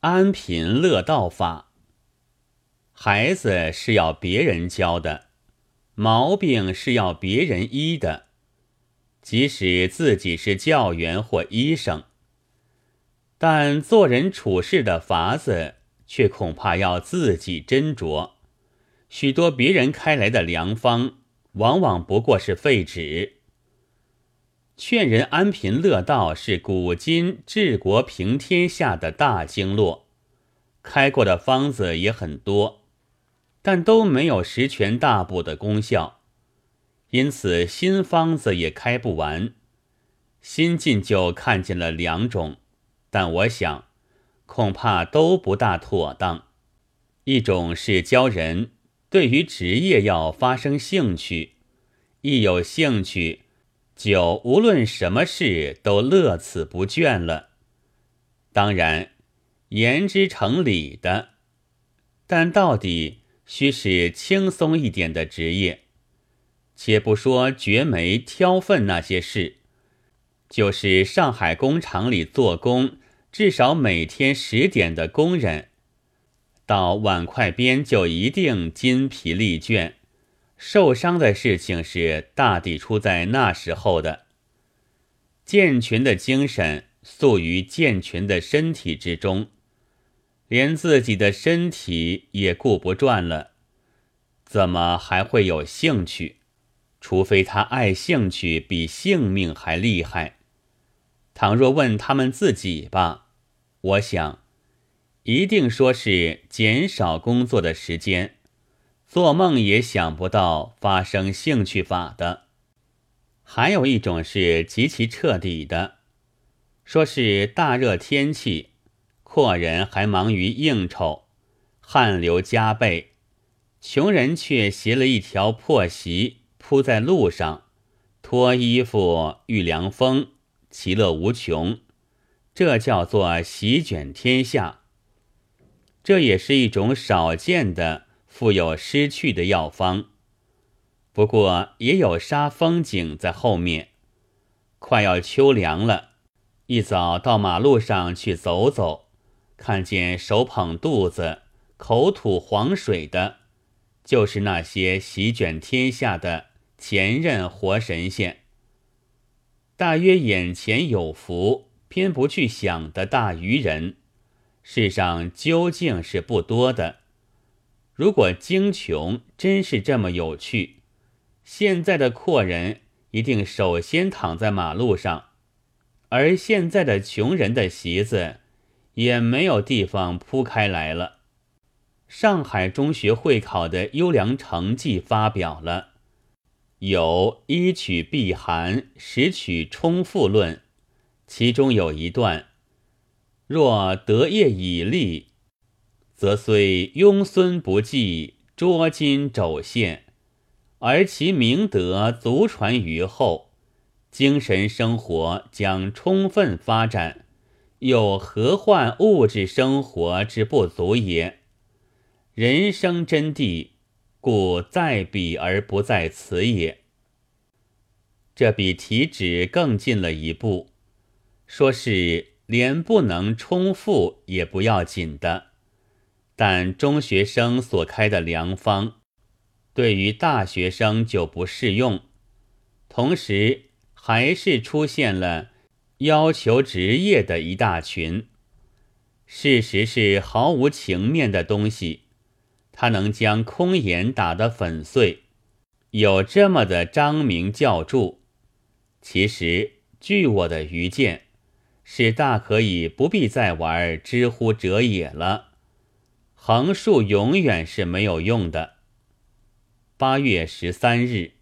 安贫乐道法。孩子是要别人教的，毛病是要别人医的。即使自己是教员或医生，但做人处事的法子，却恐怕要自己斟酌。许多别人开来的良方，往往不过是废纸。劝人安贫乐道是古今治国平天下的大经络，开过的方子也很多。但都没有十全大补的功效，因此新方子也开不完。新进就看见了两种，但我想恐怕都不大妥当。一种是教人对于职业要发生兴趣，一有兴趣，就无论什么事都乐此不倦了。当然言之成理的，但到底。须是轻松一点的职业，且不说掘煤挑粪那些事，就是上海工厂里做工，至少每天十点的工人，到碗筷边就一定筋疲力倦，受伤的事情是大抵出在那时候的。健全的精神宿于健全的身体之中。连自己的身体也顾不转了，怎么还会有兴趣？除非他爱兴趣比性命还厉害。倘若问他们自己吧，我想，一定说是减少工作的时间，做梦也想不到发生兴趣法的。还有一种是极其彻底的，说是大热天气。阔人还忙于应酬，汗流浃背；穷人却携了一条破席铺在路上，脱衣服遇凉风，其乐无穷。这叫做席卷天下。这也是一种少见的富有失去的药方，不过也有杀风景在后面。快要秋凉了，一早到马路上去走走。看见手捧肚子、口吐黄水的，就是那些席卷天下的前任活神仙。大约眼前有福，偏不去想的大愚人，世上究竟是不多的。如果京穷真是这么有趣，现在的阔人一定首先躺在马路上，而现在的穷人的席子。也没有地方铺开来了。上海中学会考的优良成绩发表了，有一曲避寒，十曲充腹论，其中有一段：若德业已立，则虽庸孙不继，捉襟肘线，而其明德足传于后，精神生活将充分发展。又何患物质生活之不足也？人生真谛，故在彼而不在此也。这比题旨更进了一步，说是连不能充腹也不要紧的，但中学生所开的良方，对于大学生就不适用。同时，还是出现了。要求职业的一大群，事实是毫无情面的东西，它能将空言打得粉碎，有这么的张明教注。其实，据我的愚见，是大可以不必再玩知乎者也了。横竖永远是没有用的。八月十三日。